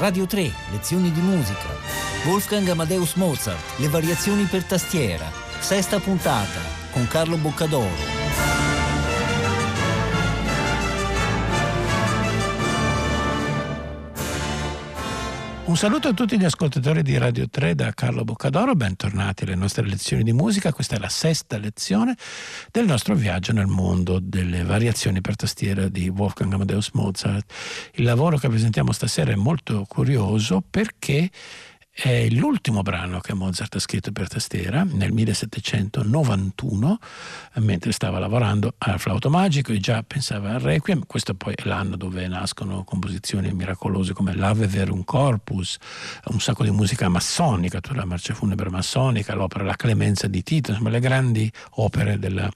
Radio 3, lezioni di musica. Wolfgang Amadeus Mozart, le variazioni per tastiera. Sesta puntata con Carlo Boccadoro. Un saluto a tutti gli ascoltatori di Radio 3 da Carlo Boccadoro, bentornati alle nostre lezioni di musica. Questa è la sesta lezione del nostro viaggio nel mondo delle variazioni per tastiera di Wolfgang Amadeus Mozart. Il lavoro che presentiamo stasera è molto curioso perché è l'ultimo brano che Mozart ha scritto per tastiera nel 1791, mentre stava lavorando al flauto magico e già pensava al Requiem. Questo poi è l'anno dove nascono composizioni miracolose come L'Ave Verum Corpus, un sacco di musica massonica, tutta la marcia funebre massonica, l'opera La Clemenza di Tito, insomma le grandi opere della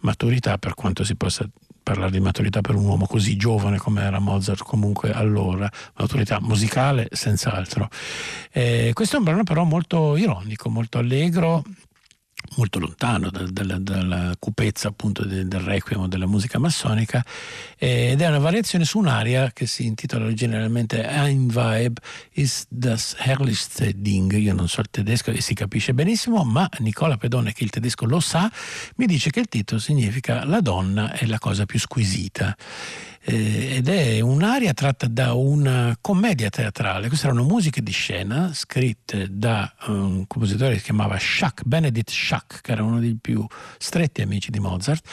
maturità per quanto si possa parlare di maturità per un uomo così giovane come era Mozart comunque allora, maturità musicale senz'altro. Eh, questo è un brano però molto ironico, molto allegro, molto lontano da, da, dalla cupezza appunto del, del requiem della musica massonica eh, ed è una variazione su un'aria che si intitola originariamente Ein Weib ist das herrlichste Ding. Io non so il tedesco e si capisce benissimo ma Nicola Pedone che il tedesco lo sa mi dice che il titolo significa la donna è la cosa più squisita eh, ed è un'aria tratta da una commedia teatrale. Queste erano musiche di scena scritte da un compositore che si chiamava Schack, Benedict Schack, che era uno dei più stretti amici di Mozart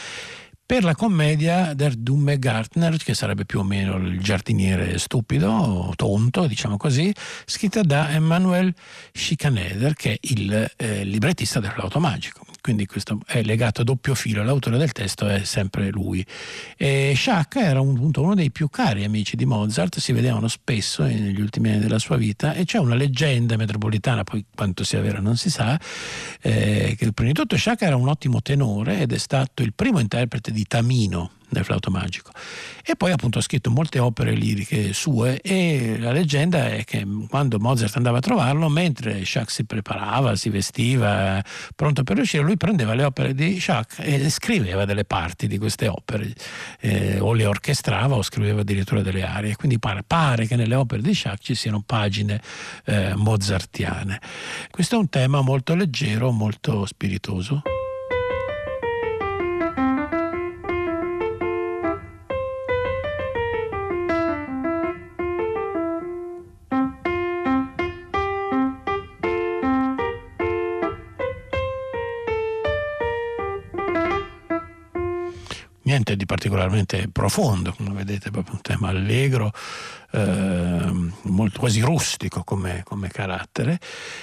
per la commedia Der Dumme Gartner, che sarebbe più o meno il giardiniere stupido, tonto, diciamo così, scritta da Emmanuel Schikaneder, che è il eh, librettista del flauto magico quindi questo è legato a doppio filo, l'autore del testo è sempre lui. E Schack era un, uno dei più cari amici di Mozart, si vedevano spesso negli ultimi anni della sua vita. E c'è una leggenda metropolitana, poi quanto sia vera non si sa, eh, che prima di tutto Schack era un ottimo tenore ed è stato il primo interprete di Tamino del flauto magico. E poi appunto ha scritto molte opere liriche sue e la leggenda è che quando Mozart andava a trovarlo, mentre Schack si preparava, si vestiva, pronto per uscire, lui prendeva le opere di Schack e scriveva delle parti di queste opere, eh, o le orchestrava o scriveva addirittura delle arie. Quindi pare, pare che nelle opere di Schack ci siano pagine eh, mozartiane. Questo è un tema molto leggero, molto spiritoso. Niente di particolarmente profondo, come vedete, proprio un tema allegro, eh, molto, quasi rustico come, come, carattere.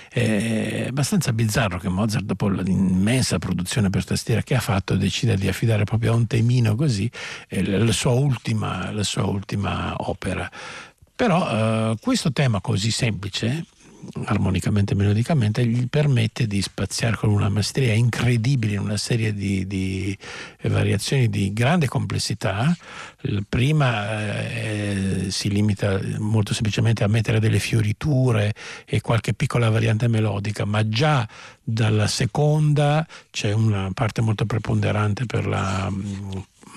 È abbastanza bizzarro che Mozart, dopo l'immensa produzione per tastiera che ha fatto, decida di affidare proprio a un temino così eh, la, sua ultima, la sua ultima opera. Però eh, questo tema così semplice armonicamente e melodicamente, gli permette di spaziare con una maestria incredibile in una serie di, di variazioni di grande complessità. Prima eh, si limita molto semplicemente a mettere delle fioriture e qualche piccola variante melodica, ma già dalla seconda c'è una parte molto preponderante per la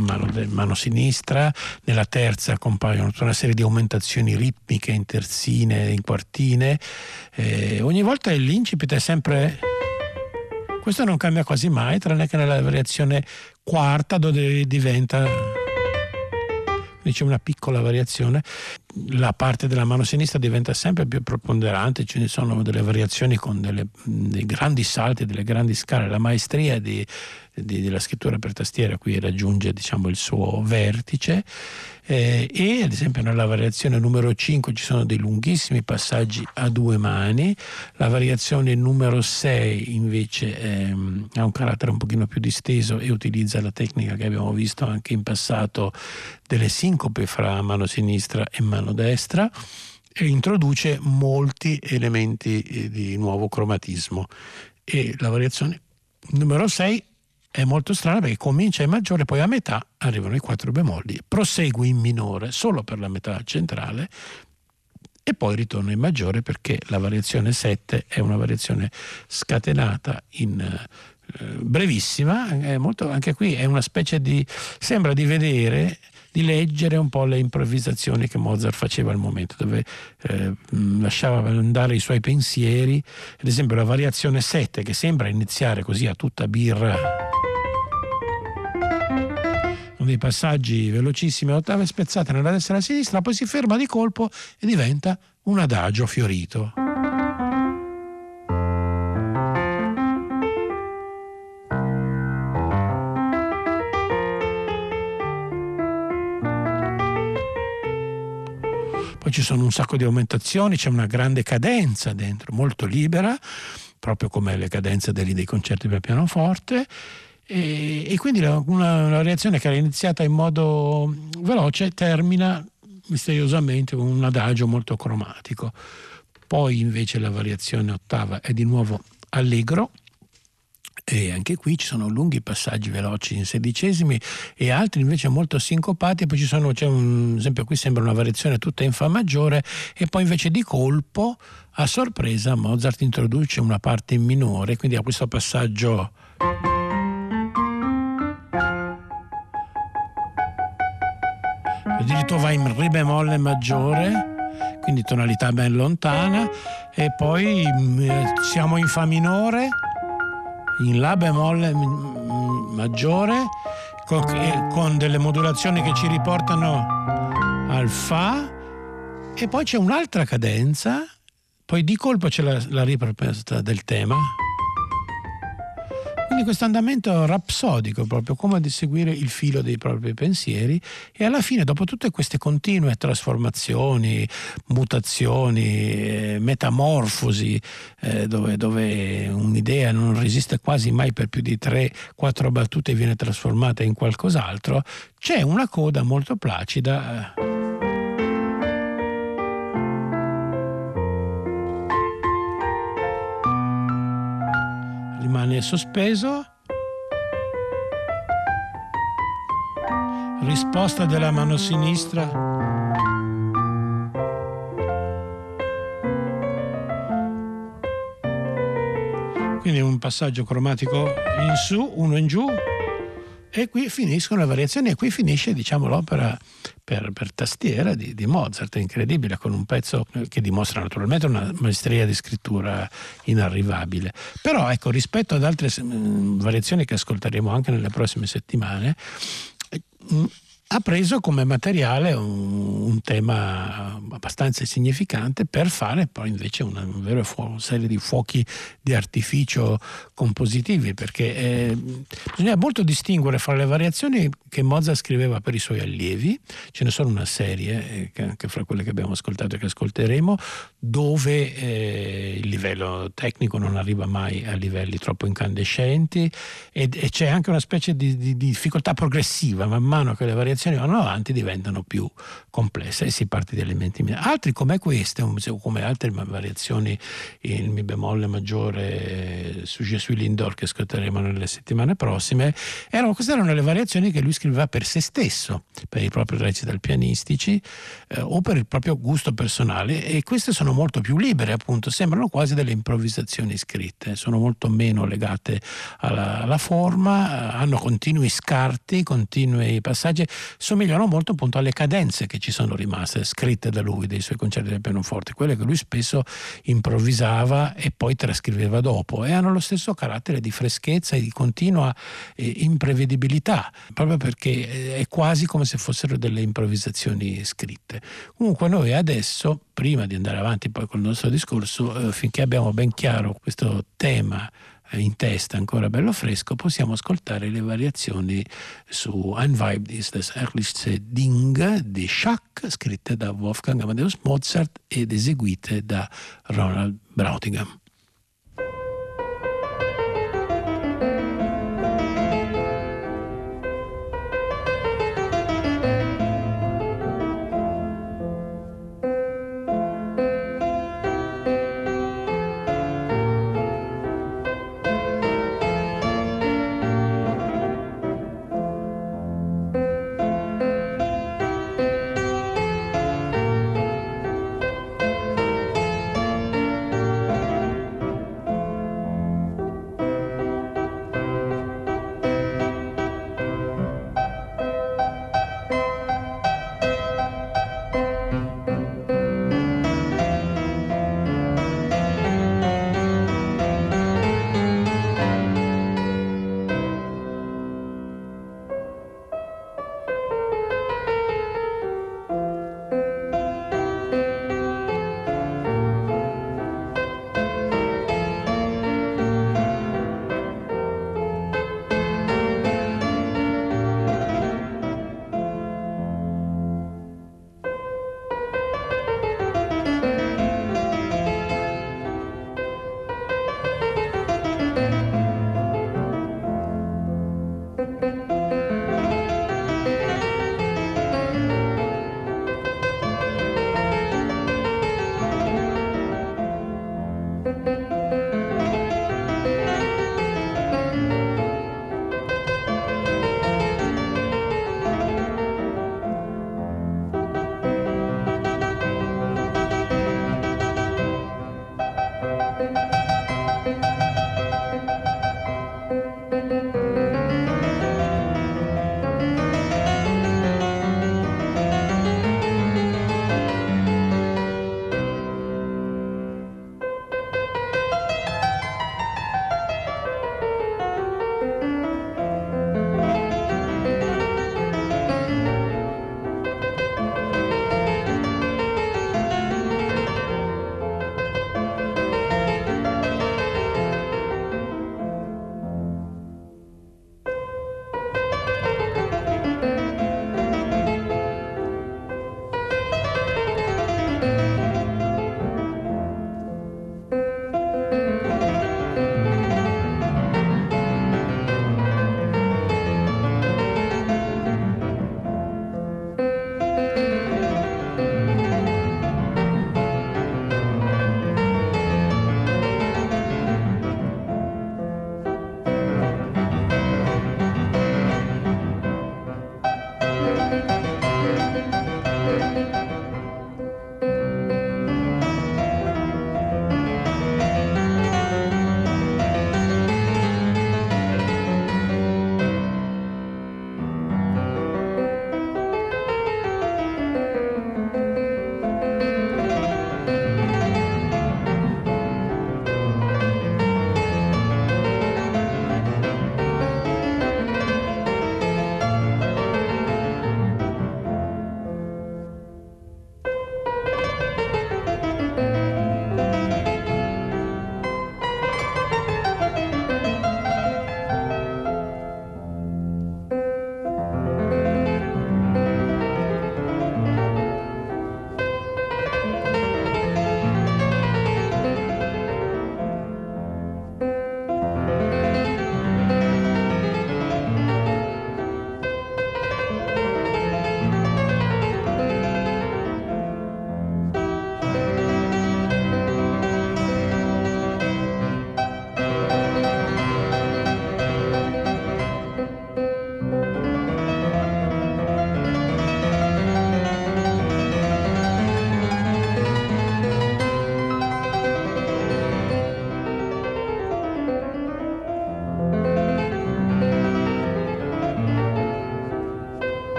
mano, mano, sinistra, nella terza compaiono tutta una serie di aumentazioni ritmiche in terzine, in quartine. Eh, ogni volta l'incipit è sempre. Questo non cambia quasi mai, tranne che nella variazione quarta dove diventa c'è una piccola variazione, la parte della mano sinistra diventa sempre più preponderante, ce ne sono delle variazioni con delle, dei grandi salti, delle grandi scale, la maestria di, di, della scrittura per tastiera qui raggiunge diciamo, il suo vertice eh, e ad esempio nella variazione numero 5 ci sono dei lunghissimi passaggi a due mani, la variazione numero 6 invece ehm, ha un carattere un pochino più disteso e utilizza la tecnica che abbiamo visto anche in passato delle sincope fra mano sinistra e mano destra e introduce molti elementi eh, di nuovo cromatismo. E la variazione numero 6 è molto strana perché comincia in maggiore, poi a metà arrivano i quattro bemolli, prosegue in minore solo per la metà centrale e poi ritorna in maggiore perché la variazione 7 è una variazione scatenata in eh, brevissima, molto, anche qui è una specie di, sembra di vedere di leggere un po' le improvvisazioni che Mozart faceva al momento, dove eh, lasciava andare i suoi pensieri, ad esempio la variazione 7 che sembra iniziare così a tutta birra con dei passaggi velocissimi ottave spezzate nella destra e alla sinistra, poi si ferma di colpo e diventa un adagio fiorito. Poi ci sono un sacco di aumentazioni, c'è una grande cadenza dentro, molto libera, proprio come le cadenze dei concerti per pianoforte. E, e quindi una, una, reazione che era iniziata in modo veloce termina misteriosamente con un adagio molto cromatico. Poi invece la variazione ottava è di nuovo allegro, e anche qui ci sono lunghi passaggi veloci in sedicesimi e altri invece molto sincopati. Poi ci sono, c'è un esempio, qui sembra una variazione tutta in Fa maggiore, e poi invece di colpo, a sorpresa, Mozart introduce una parte in minore, quindi ha questo passaggio. Addirittura va in Re bemolle maggiore, quindi tonalità ben lontana, e poi mm, siamo in Fa minore in La bemolle maggiore con, con delle modulazioni che ci riportano al Fa e poi c'è un'altra cadenza, poi di colpo c'è la, la riproposta del tema. Quindi questo andamento rapsodico, proprio come di seguire il filo dei propri pensieri e alla fine, dopo tutte queste continue trasformazioni, mutazioni, eh, metamorfosi, eh, dove, dove, un'idea non resiste quasi mai per più di 3-4 battute e viene trasformata in qualcos'altro, c'è una coda molto placida. Rimane sospeso. Risposta della mano sinistra. Quindi un passaggio cromatico in su, uno in giù e qui finiscono le variazioni e qui finisce diciamo, l'opera per, per tastiera di, di, Mozart, incredibile, con un pezzo che dimostra naturalmente una maestria di scrittura inarrivabile. Però ecco, rispetto ad altre variazioni che ascolteremo anche nelle prossime settimane, ha preso come materiale un, un, tema abbastanza significante per fare poi invece una, una vera fu- serie di fuochi di artificio compositivi, perché eh, bisogna molto distinguere fra le variazioni che Mozart scriveva per i suoi allievi, ce ne sono una serie, eh, anche fra quelle che abbiamo ascoltato e che ascolteremo, dove eh, il livello tecnico non arriva mai a livelli troppo incandescenti e, e c'è anche una specie di, di, di difficoltà progressiva man mano che le variazioni variazioni vanno avanti diventano più complesse e si parte di elementi minori. Altri come queste, come altre variazioni in Mi bemolle maggiore su suis Lindor che ascolteremo nelle settimane prossime, erano, queste erano le variazioni che lui scriveva per se stesso, per i propri recital pianistici eh, o per il proprio gusto personale e queste sono molto più libere appunto, sembrano quasi delle improvvisazioni scritte, sono molto meno legate alla, alla forma, hanno continui scarti, continui passaggi, somigliano molto appunto alle cadenze che ci sono rimaste scritte da lui dei suoi concerti del pianoforte, quelle che lui spesso improvvisava e poi trascriveva dopo e hanno lo stesso carattere di freschezza e di continua eh, imprevedibilità, proprio perché eh, è quasi come se fossero delle improvvisazioni scritte. Comunque noi adesso, prima di andare avanti poi col nostro discorso, eh, finché abbiamo ben chiaro questo tema in testa ancora bello fresco, possiamo ascoltare le variazioni su Ein Weib ist das herrlichste Ding di Schack, scritte da Wolfgang Amadeus Mozart ed eseguite da Ronald Brautigam.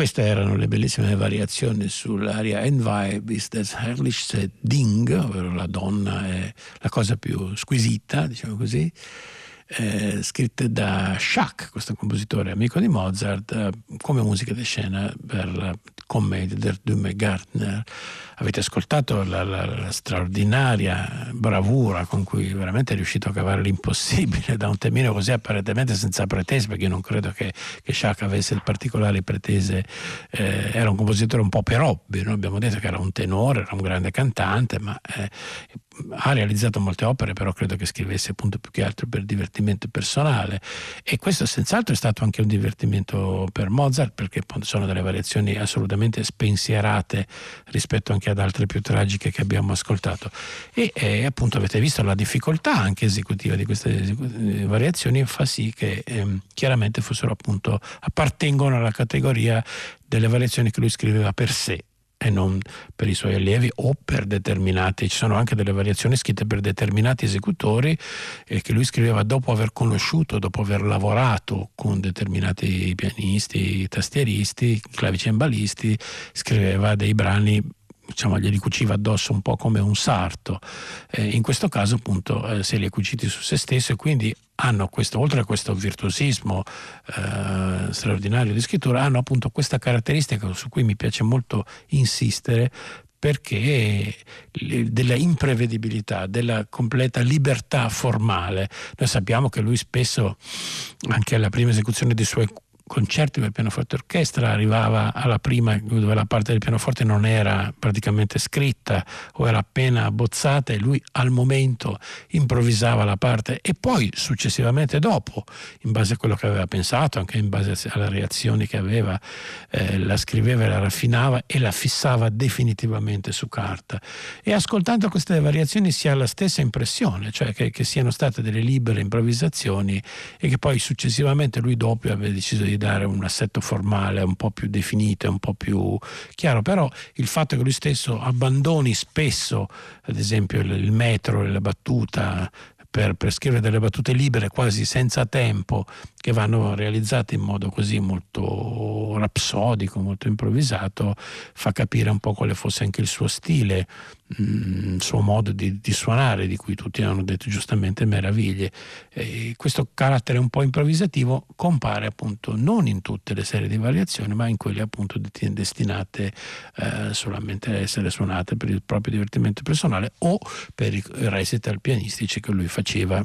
Queste erano le bellissime variazioni sull'aria Enweib ist das herrlichste Ding, ovvero la donna è la cosa più squisita, diciamo così eh, scritte da Schack, questo compositore amico di Mozart, eh, come musica di scena per commedia del Dume Gartner. Avete ascoltato la, la, la, straordinaria bravura con cui veramente è riuscito a cavare l'impossibile da un temino così apparentemente senza pretese, perché io non credo che, che Schack avesse particolari pretese, eh, era un compositore un po' per hobby, no? abbiamo detto che era un tenore, era un grande cantante, ma eh, ha realizzato molte opere, però credo che scrivesse appunto più che altro per divertimento personale. E questo senz'altro è stato anche un divertimento per Mozart perché sono delle variazioni assolutamente spensierate rispetto anche ad altre più tragiche che abbiamo ascoltato. E eh, appunto avete visto la difficoltà anche esecutiva di queste eh, variazioni fa sì che eh, chiaramente fossero appunto appartengono alla categoria delle variazioni che lui scriveva per sé e non per i suoi allievi o per determinati, ci sono anche delle variazioni scritte per determinati esecutori eh, che lui scriveva dopo aver conosciuto, dopo aver lavorato con determinati pianisti, tastieristi, clavicembalisti, scriveva dei brani diciamo, glieli cuciva addosso un po' come un sarto. Eh, in questo caso appunto eh, se li ha cuciti su se stesso e quindi hanno questo, oltre a questo virtuosismo eh, straordinario di scrittura, hanno appunto questa caratteristica su cui mi piace molto insistere perché della imprevedibilità, della completa libertà formale. Noi sappiamo che lui spesso, anche alla prima esecuzione dei suoi concerti per pianoforte e orchestra arrivava alla prima dove la parte del pianoforte non era praticamente scritta o era appena abbozzata e lui al momento improvvisava la parte. E poi successivamente dopo in base a quello che aveva pensato anche in base alle reazioni che aveva eh, la scriveva e la raffinava e la fissava definitivamente su carta. E ascoltando queste variazioni si ha la stessa impressione cioè che, che siano state delle libere improvvisazioni e che poi successivamente lui dopo aveva deciso di dare un assetto formale un po' più definito, un po' più chiaro, però il fatto che lui stesso abbandoni spesso, ad esempio, il metro, la battuta, per, per, scrivere delle battute libere quasi senza tempo che vanno realizzate in modo così molto rapsodico, molto improvvisato, fa capire un po' quale fosse anche il suo stile il suo modo di, di, suonare, di cui tutti hanno detto giustamente meraviglie. E questo carattere un po' improvvisativo compare appunto non in tutte le serie di variazioni, ma in quelle appunto destinate eh, solamente a essere suonate per il proprio divertimento personale o per i recital pianistici che lui faceva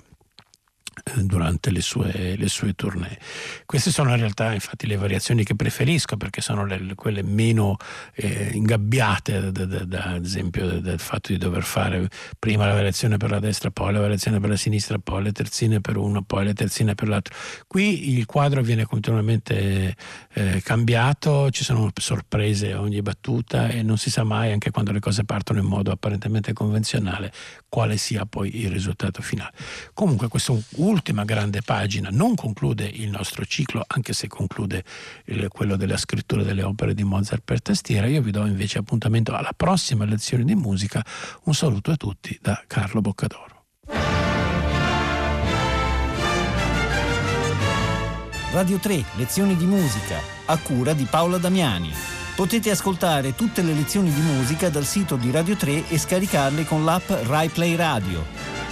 durante le sue, le sue tournée. Queste sono in realtà infatti le variazioni che preferisco perché sono le, quelle meno eh, ingabbiate da, da, da, ad esempio del fatto di dover fare prima la variazione per la destra, poi la variazione per la sinistra, poi le terzine per uno, poi le terzine per l'altro. Qui il quadro viene continuamente eh, cambiato, ci sono sorprese a ogni battuta e non si sa mai anche quando le cose partono in modo apparentemente convenzionale quale sia poi il risultato finale. Comunque questo è un ultima grande pagina non conclude il nostro ciclo, anche se conclude il, quello della scrittura delle opere di Mozart per tastiera. Io vi do invece appuntamento alla prossima lezione di musica. Un saluto a tutti da Carlo Boccadoro. Radio 3, lezioni di musica, a cura di Paola Damiani. Potete ascoltare tutte le lezioni di musica dal sito di Radio 3 e scaricarle con l'app RaiPlay Radio